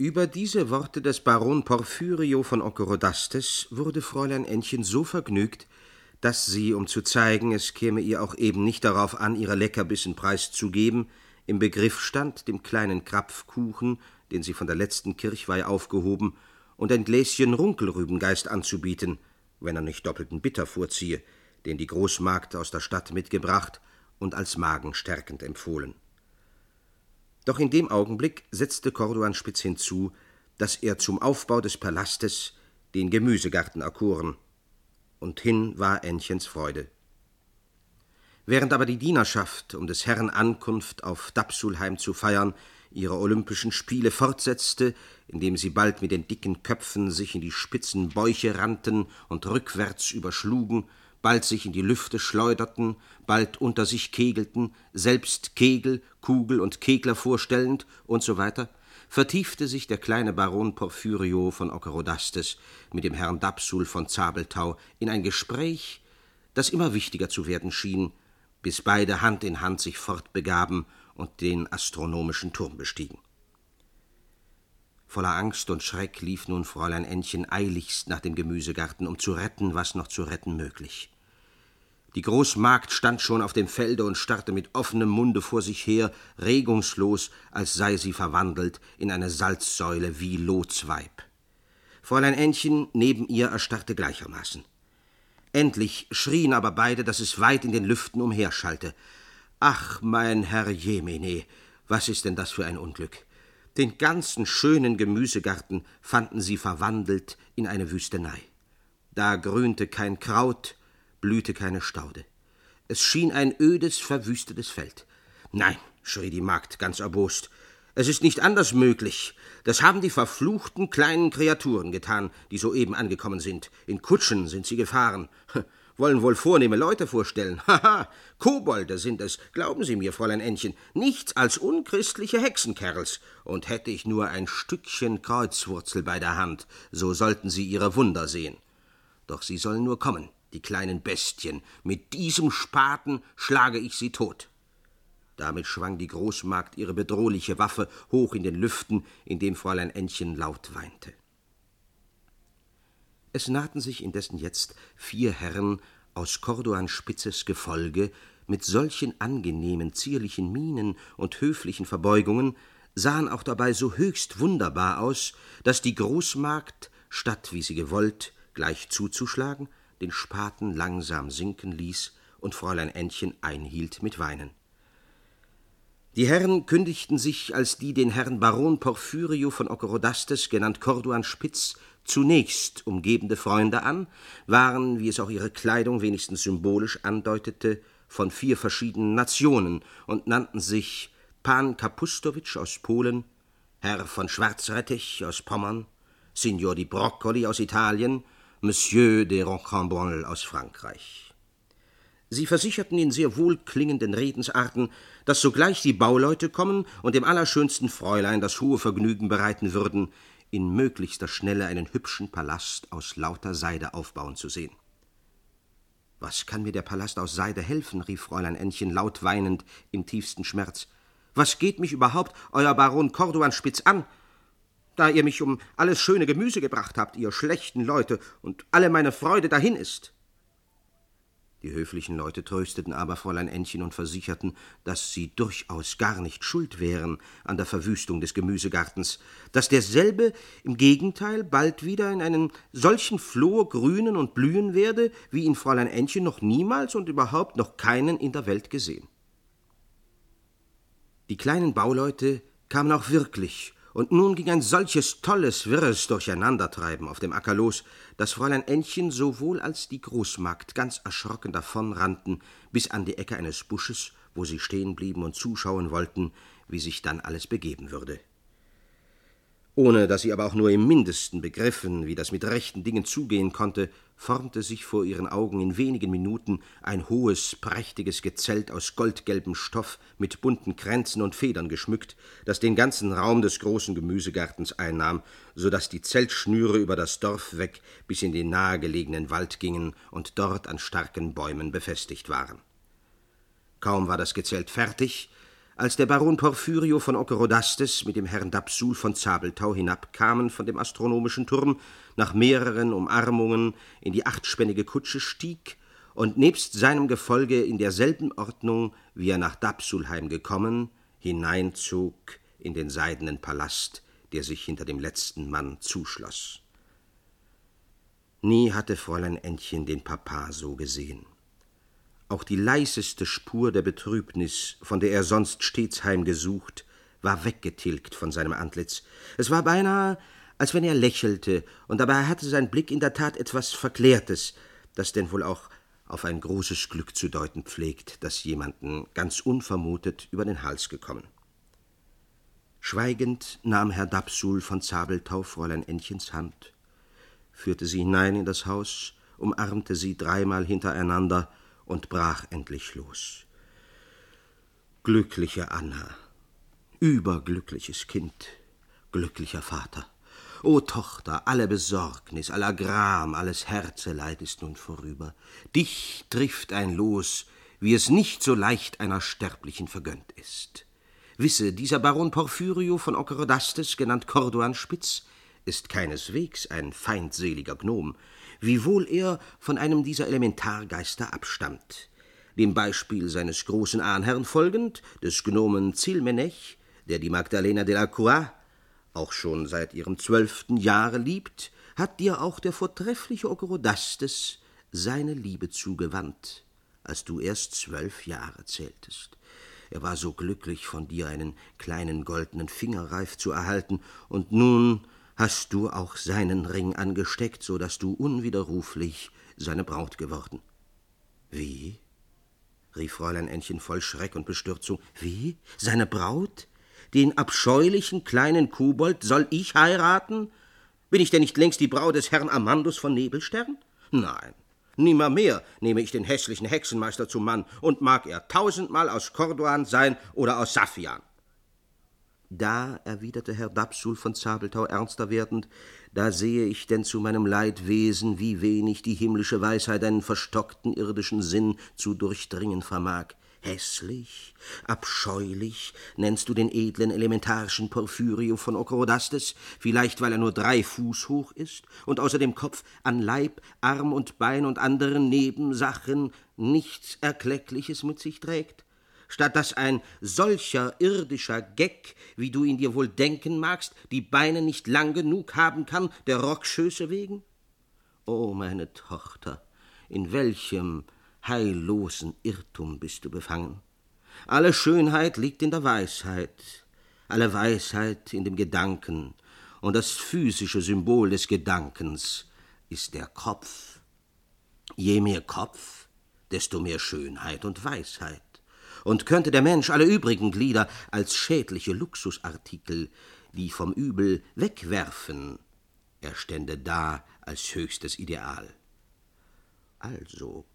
Über diese Worte des Baron Porphyrio von Ockerodastes wurde Fräulein Ännchen so vergnügt, dass sie, um zu zeigen, es käme ihr auch eben nicht darauf an, ihre Leckerbissen preiszugeben, im Begriff stand, dem kleinen Krapfkuchen, den sie von der letzten Kirchweih aufgehoben, und ein Gläschen Runkelrübengeist anzubieten, wenn er nicht doppelten Bitter vorziehe, den die Großmagd aus der Stadt mitgebracht und als magenstärkend empfohlen. Doch in dem Augenblick setzte Corduan Spitz hinzu, dass er zum Aufbau des Palastes den Gemüsegarten erkoren. Und hin war Ännchens Freude. Während aber die Dienerschaft, um des Herrn Ankunft auf Dapsulheim zu feiern, ihre Olympischen Spiele fortsetzte, indem sie bald mit den dicken Köpfen sich in die spitzen Bäuche rannten und rückwärts überschlugen, bald sich in die Lüfte schleuderten, bald unter sich kegelten, selbst Kegel, Kugel und Kegler vorstellend und so weiter, vertiefte sich der kleine Baron Porphyrio von Ockerodastes mit dem Herrn Dapsul von Zabeltau in ein Gespräch, das immer wichtiger zu werden schien, bis beide Hand in Hand sich fortbegaben und den astronomischen Turm bestiegen. Voller Angst und Schreck lief nun Fräulein Ännchen eiligst nach dem Gemüsegarten, um zu retten, was noch zu retten möglich. Die Großmagd stand schon auf dem Felde und starrte mit offenem Munde vor sich her, regungslos, als sei sie verwandelt in eine Salzsäule wie Lotsweib. Fräulein Ännchen neben ihr erstarrte gleichermaßen. Endlich schrien aber beide, dass es weit in den Lüften umherschallte. Ach, mein Herr Jemine, was ist denn das für ein Unglück? Den ganzen schönen Gemüsegarten fanden sie verwandelt in eine Wüstenei. Da grünte kein Kraut, blühte keine Staude. Es schien ein ödes, verwüstetes Feld. Nein, schrie die Magd ganz erbost, es ist nicht anders möglich. Das haben die verfluchten kleinen Kreaturen getan, die soeben angekommen sind. In Kutschen sind sie gefahren wollen wohl vornehme Leute vorstellen. Haha, Kobolde sind es, glauben Sie mir, Fräulein Ännchen, nichts als unchristliche Hexenkerls. Und hätte ich nur ein Stückchen Kreuzwurzel bei der Hand, so sollten Sie Ihre Wunder sehen. Doch sie sollen nur kommen, die kleinen Bestien. Mit diesem Spaten schlage ich sie tot. Damit schwang die Großmagd ihre bedrohliche Waffe hoch in den Lüften, indem Fräulein Ännchen laut weinte. Es nahten sich indessen jetzt vier Herren aus Corduan Spitzes Gefolge mit solchen angenehmen, zierlichen Mienen und höflichen Verbeugungen, sahen auch dabei so höchst wunderbar aus, dass die Großmagd, statt wie sie gewollt, gleich zuzuschlagen, den Spaten langsam sinken ließ und Fräulein Ännchen einhielt mit Weinen. Die Herren kündigten sich als die den Herrn Baron Porphyrio von Ockerodastes, genannt Corduan Spitz, zunächst umgebende Freunde an, waren, wie es auch ihre Kleidung wenigstens symbolisch andeutete, von vier verschiedenen Nationen und nannten sich Pan Kapustowitsch aus Polen, Herr von Schwarzrettich aus Pommern, Signor di Broccoli aus Italien, Monsieur de Roncambole aus Frankreich. Sie versicherten in sehr wohlklingenden Redensarten, dass sogleich die Bauleute kommen und dem allerschönsten Fräulein das hohe Vergnügen bereiten würden, in möglichster Schnelle einen hübschen Palast aus lauter Seide aufbauen zu sehen. Was kann mir der Palast aus Seide helfen? rief Fräulein Ännchen laut weinend im tiefsten Schmerz. Was geht mich überhaupt euer Baron Corduan Spitz an? Da ihr mich um alles schöne Gemüse gebracht habt, ihr schlechten Leute, und alle meine Freude dahin ist. Die höflichen Leute trösteten aber Fräulein Ännchen und versicherten, dass sie durchaus gar nicht schuld wären an der Verwüstung des Gemüsegartens, dass derselbe im Gegenteil bald wieder in einen solchen Flor grünen und blühen werde, wie ihn Fräulein Ännchen noch niemals und überhaupt noch keinen in der Welt gesehen. Die kleinen Bauleute kamen auch wirklich und nun ging ein solches tolles, wirres Durcheinandertreiben auf dem Acker los, dass Fräulein Ännchen sowohl als die Großmagd ganz erschrocken davonrannten, bis an die Ecke eines Busches, wo sie stehen blieben und zuschauen wollten, wie sich dann alles begeben würde ohne dass sie aber auch nur im mindesten begriffen, wie das mit rechten Dingen zugehen konnte, formte sich vor ihren Augen in wenigen Minuten ein hohes, prächtiges Gezelt aus goldgelbem Stoff mit bunten Kränzen und Federn geschmückt, das den ganzen Raum des großen Gemüsegartens einnahm, so dass die Zeltschnüre über das Dorf weg bis in den nahegelegenen Wald gingen und dort an starken Bäumen befestigt waren. Kaum war das Gezelt fertig, Als der Baron Porphyrio von Ockerodastes mit dem Herrn Dapsul von Zabelthau hinabkamen von dem astronomischen Turm, nach mehreren Umarmungen in die achtspännige Kutsche stieg und nebst seinem Gefolge in derselben Ordnung, wie er nach Dapsulheim gekommen, hineinzog in den seidenen Palast, der sich hinter dem letzten Mann zuschloss. Nie hatte Fräulein Entchen den Papa so gesehen. Auch die leiseste Spur der Betrübnis, von der er sonst stets heimgesucht, war weggetilgt von seinem Antlitz. Es war beinahe, als wenn er lächelte, und dabei hatte sein Blick in der Tat etwas Verklärtes, das denn wohl auch auf ein großes Glück zu deuten pflegt, das jemanden ganz unvermutet über den Hals gekommen. Schweigend nahm Herr Dapsul von Zabelthau Fräulein Ännchens Hand, führte sie hinein in das Haus, umarmte sie dreimal hintereinander und brach endlich los. Glückliche Anna, überglückliches Kind, glücklicher Vater. O Tochter, alle Besorgnis, aller Gram, alles Herzeleid ist nun vorüber. Dich trifft ein Los, wie es nicht so leicht einer Sterblichen vergönnt ist. Wisse, dieser Baron Porphyrio von Ockerodastes, genannt Corduan Spitz, ist keineswegs ein feindseliger Gnom, wiewohl er von einem dieser Elementargeister abstammt. Dem Beispiel seines großen Ahnherrn folgend, des Gnomen Zilmenech, der die Magdalena de la Croix auch schon seit ihrem zwölften Jahre liebt, hat dir auch der vortreffliche Okorodastes seine Liebe zugewandt, als du erst zwölf Jahre zähltest. Er war so glücklich, von dir einen kleinen goldenen Fingerreif zu erhalten, und nun hast du auch seinen Ring angesteckt, so dass du unwiderruflich seine Braut geworden. Wie? rief Fräulein Ännchen voll Schreck und Bestürzung. Wie? Seine Braut? Den abscheulichen kleinen Kobold soll ich heiraten? Bin ich denn nicht längst die Braut des Herrn Amandus von Nebelstern? Nein, nimmermehr nehme ich den hässlichen Hexenmeister zum Mann, und mag er tausendmal aus Corduan sein oder aus Saffian. Da, erwiderte Herr Dapsul von Zabelthau ernster werdend, da sehe ich denn zu meinem Leidwesen, wie wenig die himmlische Weisheit einen verstockten irdischen Sinn zu durchdringen vermag. Hässlich, abscheulich nennst du den edlen elementarischen Porphyrio von Okrodastes, vielleicht weil er nur drei Fuß hoch ist und außer dem Kopf an Leib, Arm und Bein und anderen Nebensachen nichts Erkleckliches mit sich trägt? Statt dass ein solcher irdischer Geck, wie du ihn dir wohl denken magst, die Beine nicht lang genug haben kann, der Rockschöße wegen? O meine Tochter, in welchem heillosen Irrtum bist du befangen? Alle Schönheit liegt in der Weisheit, alle Weisheit in dem Gedanken, und das physische Symbol des Gedankens ist der Kopf. Je mehr Kopf, desto mehr Schönheit und Weisheit und könnte der Mensch alle übrigen Glieder als schädliche Luxusartikel, die vom Übel wegwerfen, er stände da als höchstes Ideal. Also,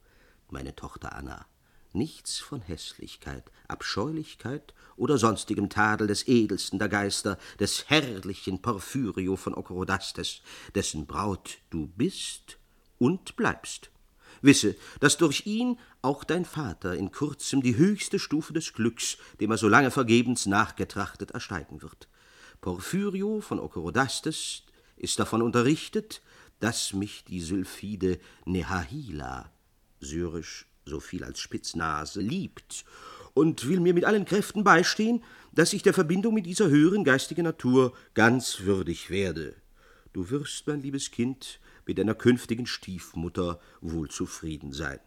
meine Tochter Anna, nichts von Hässlichkeit, Abscheulichkeit oder sonstigem Tadel des edelsten der Geister, des herrlichen Porphyrio von Okorodastes, dessen Braut du bist und bleibst. Wisse, dass durch ihn auch dein Vater in kurzem die höchste Stufe des Glücks, dem er so lange vergebens nachgetrachtet, ersteigen wird. Porphyrio von Okorodastes ist davon unterrichtet, dass mich die Sylphide Nehahila, syrisch so viel als Spitznase, liebt und will mir mit allen Kräften beistehen, dass ich der Verbindung mit dieser höheren geistigen Natur ganz würdig werde. Du wirst, mein liebes Kind, mit deiner künftigen Stiefmutter wohl zufrieden sein.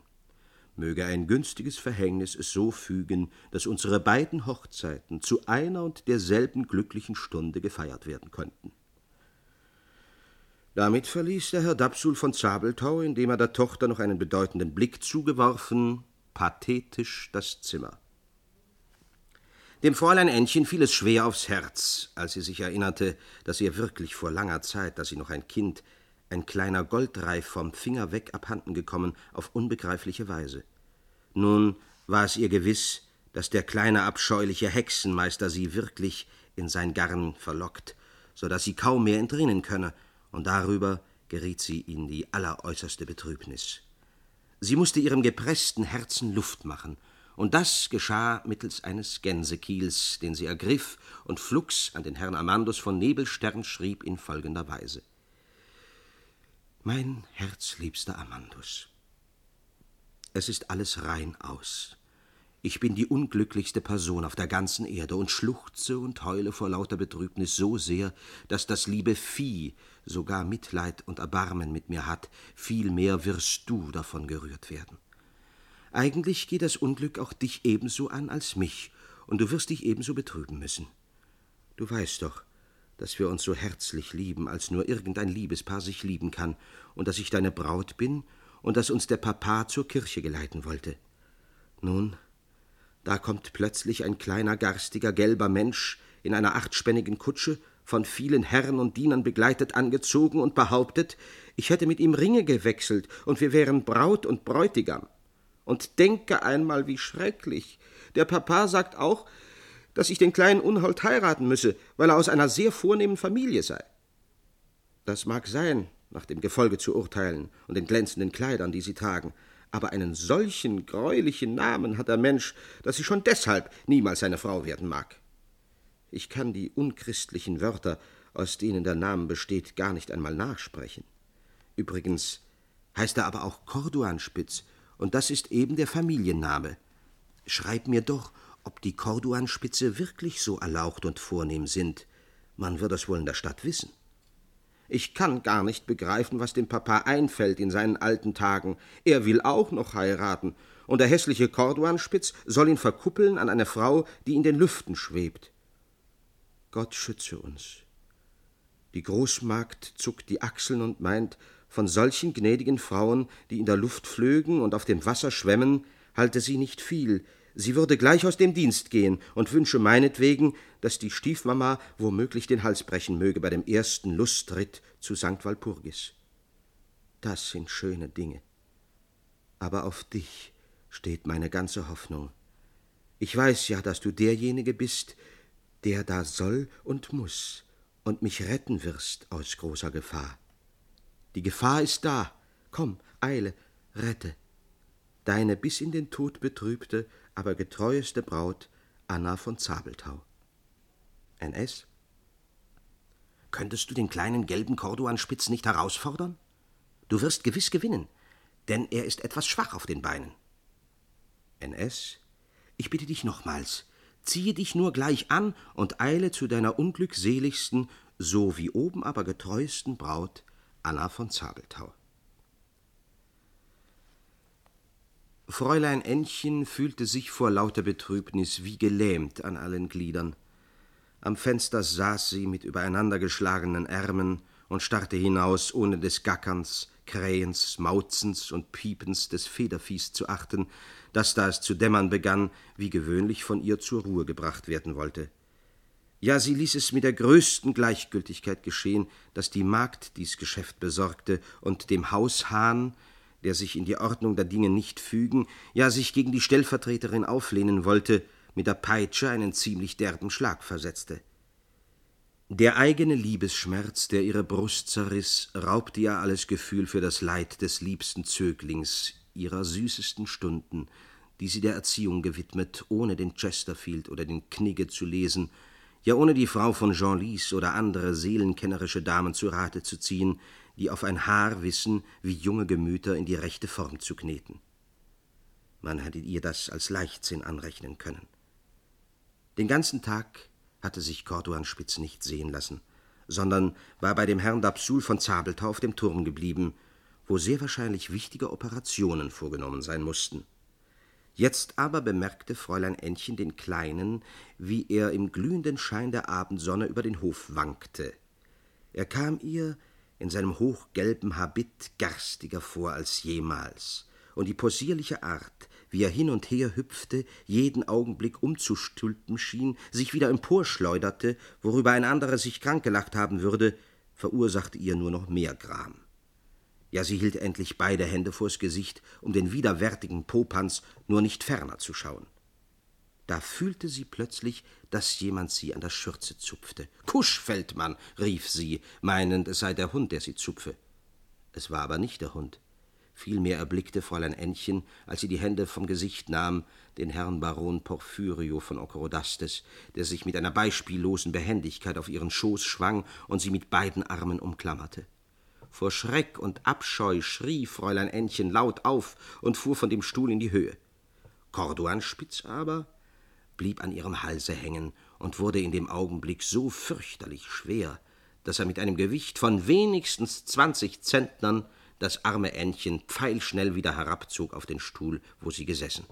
Möge ein günstiges Verhängnis es so fügen, dass unsere beiden Hochzeiten zu einer und derselben glücklichen Stunde gefeiert werden könnten. Damit verließ der Herr Dapsul von Zabelthau, indem er der Tochter noch einen bedeutenden Blick zugeworfen, pathetisch das Zimmer. Dem Fräulein Ännchen fiel es schwer aufs Herz, als sie sich erinnerte, dass ihr wirklich vor langer Zeit, dass sie noch ein Kind, ein kleiner Goldreif vom Finger weg abhanden gekommen, auf unbegreifliche Weise. Nun war es ihr gewiss, dass der kleine abscheuliche Hexenmeister sie wirklich in sein Garn verlockt, so dass sie kaum mehr entrinnen könne, und darüber geriet sie in die alleräußerste Betrübnis. Sie musste ihrem gepreßten Herzen Luft machen und das geschah mittels eines Gänsekiels, den sie ergriff und flugs an den Herrn Amandus von Nebelstern schrieb in folgender Weise. Mein herzliebster Amandus, es ist alles rein aus. Ich bin die unglücklichste Person auf der ganzen Erde und schluchze und heule vor lauter Betrübnis so sehr, dass das liebe Vieh sogar Mitleid und Erbarmen mit mir hat, vielmehr wirst du davon gerührt werden. Eigentlich geht das Unglück auch dich ebenso an als mich, und du wirst dich ebenso betrüben müssen. Du weißt doch, dass wir uns so herzlich lieben, als nur irgendein Liebespaar sich lieben kann, und dass ich deine Braut bin und dass uns der Papa zur Kirche geleiten wollte. Nun, da kommt plötzlich ein kleiner, garstiger, gelber Mensch in einer achtspännigen Kutsche, von vielen Herren und Dienern begleitet angezogen und behauptet, ich hätte mit ihm Ringe gewechselt und wir wären Braut und Bräutigam. Und denke einmal, wie schrecklich. Der Papa sagt auch, dass ich den kleinen Unhold heiraten müsse, weil er aus einer sehr vornehmen Familie sei. Das mag sein, nach dem Gefolge zu urteilen und den glänzenden Kleidern, die sie tragen, aber einen solchen greulichen Namen hat der Mensch, dass ich schon deshalb niemals seine Frau werden mag. Ich kann die unchristlichen Wörter, aus denen der Name besteht, gar nicht einmal nachsprechen. Übrigens heißt er aber auch Corduanspitz, und das ist eben der Familienname. Schreib mir doch, ob die Corduanspitze wirklich so erlaucht und vornehm sind. Man wird es wohl in der Stadt wissen. Ich kann gar nicht begreifen, was dem Papa einfällt in seinen alten Tagen. Er will auch noch heiraten, und der hässliche Corduanspitz soll ihn verkuppeln an eine Frau, die in den Lüften schwebt. Gott schütze uns. Die Großmagd zuckt die Achseln und meint, von solchen gnädigen Frauen, die in der Luft flögen und auf dem Wasser schwemmen, halte sie nicht viel, sie würde gleich aus dem Dienst gehen und wünsche meinetwegen, dass die Stiefmama womöglich den Hals brechen möge bei dem ersten Lustritt zu St. Walpurgis. Das sind schöne Dinge. Aber auf dich steht meine ganze Hoffnung. Ich weiß ja, dass du derjenige bist, der da soll und muss und mich retten wirst aus großer Gefahr. Die Gefahr ist da. Komm, eile, rette. Deine bis in den Tod betrübte, aber getreueste Braut, Anna von Zabeltau. NS? Könntest du den kleinen gelben Corduanspitz nicht herausfordern? Du wirst gewiss gewinnen, denn er ist etwas schwach auf den Beinen. NS? Ich bitte dich nochmals, ziehe dich nur gleich an und eile zu deiner unglückseligsten, so wie oben aber getreuesten Braut, Anna von Zabeltau. Fräulein Ännchen fühlte sich vor lauter Betrübnis wie gelähmt an allen Gliedern. Am Fenster saß sie mit übereinandergeschlagenen Ärmen und starrte hinaus, ohne des Gackerns, Krähens, Mauzens und Piepens des Federviehs zu achten, das, da es zu dämmern begann, wie gewöhnlich von ihr zur Ruhe gebracht werden wollte. Ja, sie ließ es mit der größten Gleichgültigkeit geschehen, dass die Magd dies Geschäft besorgte und dem Haushahn, der sich in die Ordnung der Dinge nicht fügen, ja sich gegen die Stellvertreterin auflehnen wollte, mit der Peitsche einen ziemlich derben Schlag versetzte. Der eigene Liebesschmerz, der ihre Brust zerriß, raubte ihr alles Gefühl für das Leid des liebsten Zöglings, ihrer süßesten Stunden, die sie der Erziehung gewidmet, ohne den Chesterfield oder den Knigge zu lesen, ja ohne die Frau von Genlis oder andere seelenkennerische Damen zu Rate zu ziehen, die auf ein Haar wissen, wie junge Gemüter in die rechte Form zu kneten. Man hätte ihr das als Leichtsinn anrechnen können. Den ganzen Tag hatte sich Corduanspitz nicht sehen lassen, sondern war bei dem Herrn d'Absul von Zabeltau auf dem Turm geblieben, wo sehr wahrscheinlich wichtige Operationen vorgenommen sein mussten. Jetzt aber bemerkte Fräulein Ännchen den Kleinen, wie er im glühenden Schein der Abendsonne über den Hof wankte. Er kam ihr in seinem hochgelben Habit garstiger vor als jemals, und die possierliche Art, wie er hin und her hüpfte, jeden Augenblick umzustülpen schien, sich wieder emporschleuderte, worüber ein anderer sich krank gelacht haben würde, verursachte ihr nur noch mehr Gram. Ja, sie hielt endlich beide Hände vors Gesicht, um den widerwärtigen Popanz nur nicht ferner zu schauen. Da fühlte sie plötzlich, dass jemand sie an der Schürze zupfte. Kusch, Feldmann, rief sie, meinend, es sei der Hund, der sie zupfe. Es war aber nicht der Hund. Vielmehr erblickte Fräulein Ännchen, als sie die Hände vom Gesicht nahm, den Herrn Baron Porphyrio von Okorodastes, der sich mit einer beispiellosen Behendigkeit auf ihren Schoß schwang und sie mit beiden Armen umklammerte. Vor Schreck und Abscheu schrie Fräulein Ännchen laut auf und fuhr von dem Stuhl in die Höhe. Corduanspitz aber blieb an ihrem Halse hängen und wurde in dem Augenblick so fürchterlich schwer, dass er mit einem Gewicht von wenigstens zwanzig Zentnern das arme Ännchen pfeilschnell wieder herabzog auf den Stuhl, wo sie gesessen.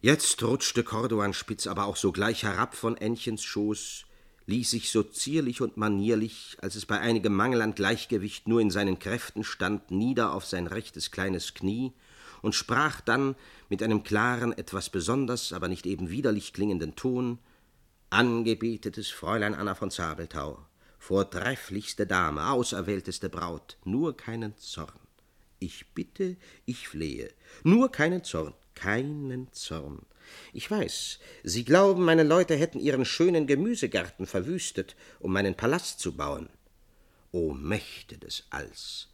Jetzt rutschte Corduanspitz aber auch sogleich herab von Ännchens Schoß, ließ sich so zierlich und manierlich, als es bei einigem Mangel an Gleichgewicht nur in seinen Kräften stand, nieder auf sein rechtes kleines Knie und sprach dann mit einem klaren, etwas besonders, aber nicht eben widerlich klingenden Ton Angebetetes Fräulein Anna von Zabelthau, vortrefflichste Dame, auserwählteste Braut, nur keinen Zorn. Ich bitte, ich flehe, nur keinen Zorn, keinen Zorn. Ich weiß, Sie glauben, meine Leute hätten ihren schönen Gemüsegarten verwüstet, um meinen Palast zu bauen. O Mächte des Alls!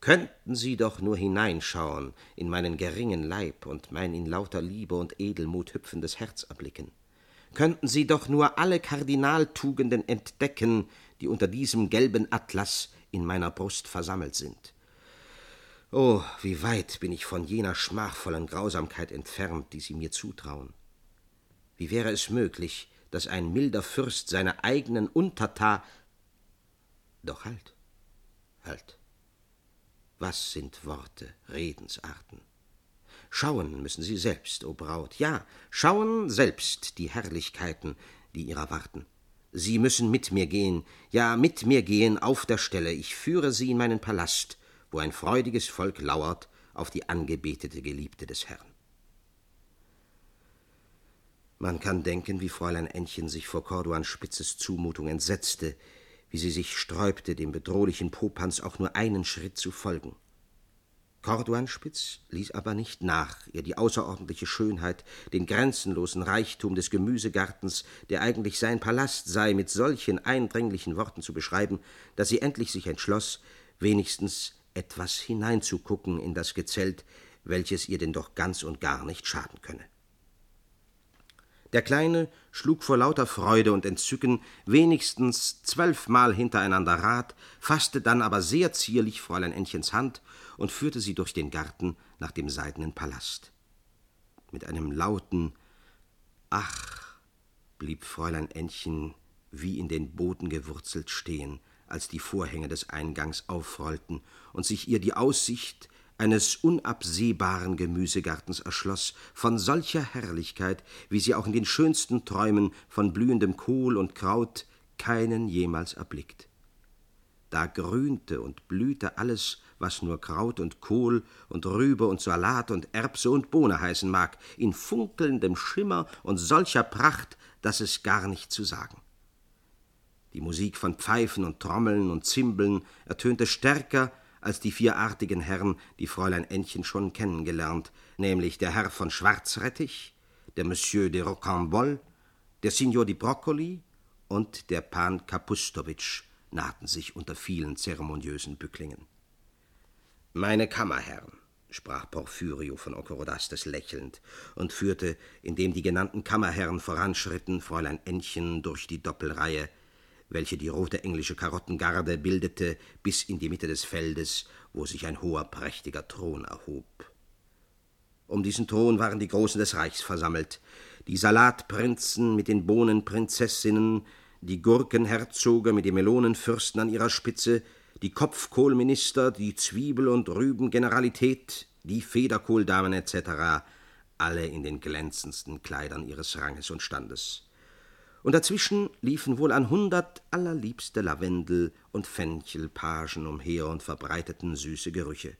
Könnten Sie doch nur hineinschauen in meinen geringen Leib und mein in lauter Liebe und Edelmut hüpfendes Herz erblicken. Könnten Sie doch nur alle Kardinaltugenden entdecken, die unter diesem gelben Atlas in meiner Brust versammelt sind. Oh, wie weit bin ich von jener schmachvollen Grausamkeit entfernt, die Sie mir zutrauen. Wie wäre es möglich, dass ein milder Fürst seine eigenen Unterta Doch halt, halt. Was sind Worte, Redensarten? Schauen müssen Sie selbst, o Braut, ja, schauen selbst die Herrlichkeiten, die Ihrer warten. Sie müssen mit mir gehen, ja, mit mir gehen auf der Stelle. Ich führe Sie in meinen Palast, wo ein freudiges Volk lauert auf die angebetete Geliebte des Herrn. Man kann denken, wie Fräulein Ännchen sich vor Corduans Spitzes Zumutung entsetzte, wie sie sich sträubte, dem bedrohlichen Popanz auch nur einen Schritt zu folgen. Corduanspitz ließ aber nicht nach, ihr die außerordentliche Schönheit, den grenzenlosen Reichtum des Gemüsegartens, der eigentlich sein Palast sei, mit solchen eindringlichen Worten zu beschreiben, dass sie endlich sich entschloss, wenigstens etwas hineinzugucken in das Gezelt, welches ihr denn doch ganz und gar nicht schaden könne. Der Kleine schlug vor lauter Freude und Entzücken wenigstens zwölfmal hintereinander Rad, fasste dann aber sehr zierlich Fräulein Ännchens Hand und führte sie durch den Garten nach dem seidenen Palast. Mit einem lauten Ach blieb Fräulein Ännchen wie in den Boden gewurzelt stehen, als die Vorhänge des Eingangs aufrollten und sich ihr die Aussicht eines unabsehbaren Gemüsegartens erschloss, von solcher Herrlichkeit, wie sie auch in den schönsten Träumen von blühendem Kohl und Kraut keinen jemals erblickt. Da grünte und blühte alles, was nur Kraut und Kohl und Rübe und Salat und Erbse und Bohne heißen mag, in funkelndem Schimmer und solcher Pracht, dass es gar nicht zu sagen. Die Musik von Pfeifen und Trommeln und Zimbeln ertönte stärker als die vier artigen Herren, die Fräulein Ännchen schon kennengelernt, nämlich der Herr von Schwarzrettich, der Monsieur de Rocambole, der Signor di Broccoli und der Pan Kapustowitsch nahten sich unter vielen zeremoniösen Bücklingen. Meine Kammerherren, sprach Porphyrio von Okorodastes lächelnd und führte, indem die genannten Kammerherren voranschritten, Fräulein Ännchen durch die Doppelreihe, welche die rote englische Karottengarde bildete, bis in die Mitte des Feldes, wo sich ein hoher, prächtiger Thron erhob. Um diesen Thron waren die Großen des Reichs versammelt, die Salatprinzen mit den Bohnenprinzessinnen, die Gurkenherzoge mit den Melonenfürsten an ihrer Spitze, die Kopfkohlminister, die Zwiebel- und Rübengeneralität, die Federkohldamen etc., alle in den glänzendsten Kleidern ihres Ranges und Standes und dazwischen liefen wohl an hundert allerliebste Lavendel- und Fenchelpagen umher und verbreiteten süße Gerüche.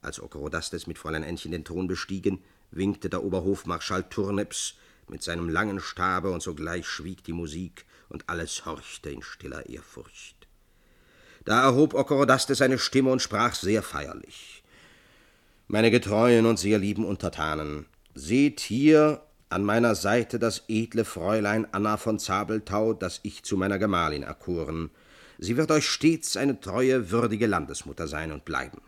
Als Okorodastes mit Fräulein Ännchen den Thron bestiegen, winkte der Oberhofmarschall Turneps mit seinem langen Stabe, und sogleich schwieg die Musik, und alles horchte in stiller Ehrfurcht. Da erhob Okorodastes seine Stimme und sprach sehr feierlich. Meine getreuen und sehr lieben Untertanen, seht hier an meiner Seite das edle Fräulein Anna von Zabelthau, das ich zu meiner Gemahlin erkoren. Sie wird euch stets eine treue, würdige Landesmutter sein und bleiben.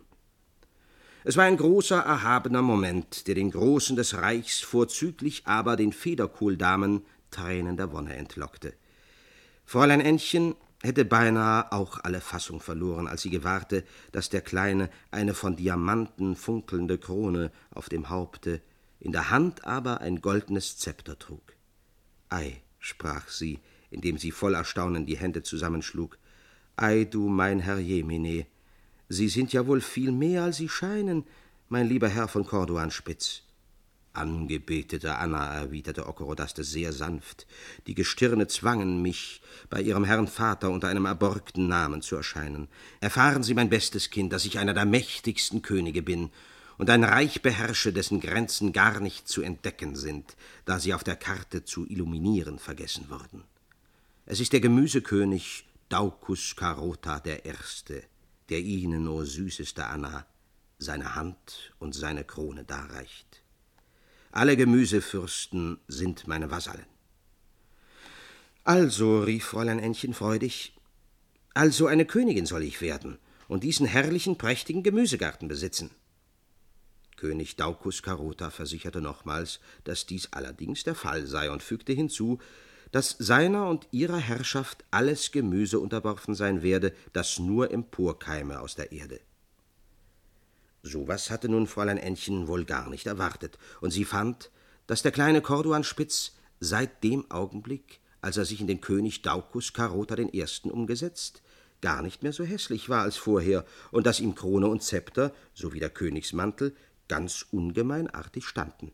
Es war ein großer, erhabener Moment, der den Großen des Reichs, vorzüglich aber den Federkohldamen, Tränen der Wonne entlockte. Fräulein Ännchen hätte beinahe auch alle Fassung verloren, als sie gewahrte, dass der Kleine eine von Diamanten funkelnde Krone auf dem Haupte, in der Hand aber ein goldenes Zepter trug. Ei, sprach sie, indem sie voll Erstaunen die Hände zusammenschlug, ei du mein Herr Jemine, Sie sind ja wohl viel mehr, als Sie scheinen, mein lieber Herr von Corduanspitz. Angebetete Anna, erwiderte Okorodaste sehr sanft, die Gestirne zwangen mich, bei ihrem Herrn Vater unter einem erborgten Namen zu erscheinen. Erfahren Sie, mein bestes Kind, dass ich einer der mächtigsten Könige bin und ein Reich beherrsche, dessen Grenzen gar nicht zu entdecken sind, da sie auf der Karte zu illuminieren vergessen wurden. Es ist der Gemüsekönig Daucus Carota der Erste, der Ihnen, o süßeste Anna, seine Hand und seine Krone darreicht. Alle Gemüsefürsten sind meine Vasallen. Also, rief Fräulein Ännchen freudig, also eine Königin soll ich werden und diesen herrlichen, prächtigen Gemüsegarten besitzen. König Daucus Carota versicherte nochmals, dass dies allerdings der Fall sei und fügte hinzu, dass seiner und ihrer Herrschaft alles Gemüse unterworfen sein werde, das nur emporkeime aus der Erde. So was hatte nun Fräulein Ännchen wohl gar nicht erwartet, und sie fand, dass der kleine Corduanspitz seit dem Augenblick, als er sich in den König Daucus Carota I. umgesetzt, gar nicht mehr so hässlich war als vorher, und dass ihm Krone und Zepter sowie der Königsmantel ganz ungemeinartig standen.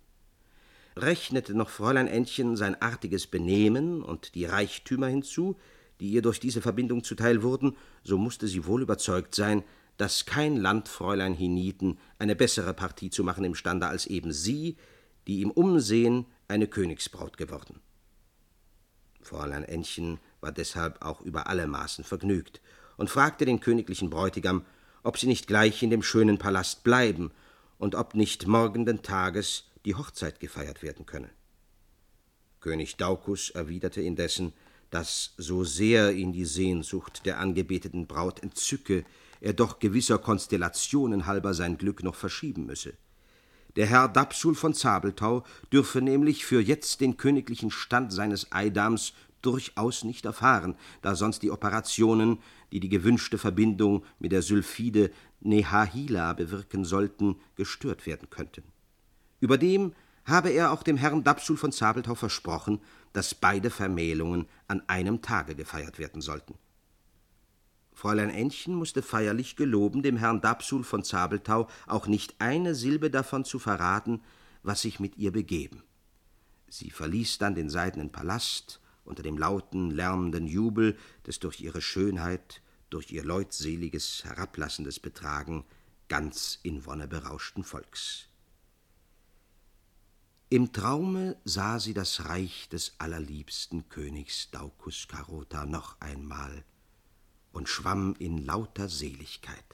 Rechnete noch Fräulein Ännchen sein artiges Benehmen und die Reichtümer hinzu, die ihr durch diese Verbindung zuteil wurden, so musste sie wohl überzeugt sein, dass kein Landfräulein hienieden eine bessere Partie zu machen imstande als eben sie, die im Umsehen eine Königsbraut geworden. Fräulein Ännchen war deshalb auch über alle Maßen vergnügt und fragte den königlichen Bräutigam, ob sie nicht gleich in dem schönen Palast bleiben und ob nicht morgenden Tages die Hochzeit gefeiert werden könne. König Daucus erwiderte indessen, dass so sehr ihn die Sehnsucht der angebeteten Braut entzücke, er doch gewisser Konstellationen halber sein Glück noch verschieben müsse. Der Herr Dapsul von Zabeltau dürfe nämlich für jetzt den königlichen Stand seines Eidams durchaus nicht erfahren, da sonst die Operationen, die die gewünschte Verbindung mit der Sylphide Nehahila bewirken sollten, gestört werden könnten. Überdem habe er auch dem Herrn Dapsul von Zabeltau versprochen, dass beide Vermählungen an einem Tage gefeiert werden sollten. Fräulein Ännchen musste feierlich geloben, dem Herrn Dapsul von Zabeltau auch nicht eine Silbe davon zu verraten, was sich mit ihr begeben. Sie verließ dann den seidenen Palast unter dem lauten, lärmenden Jubel des durch ihre Schönheit, durch ihr leutseliges, herablassendes Betragen ganz in Wonne berauschten Volks. Im Traume sah sie das Reich des allerliebsten Königs Daucus Carota noch einmal und schwamm in lauter Seligkeit.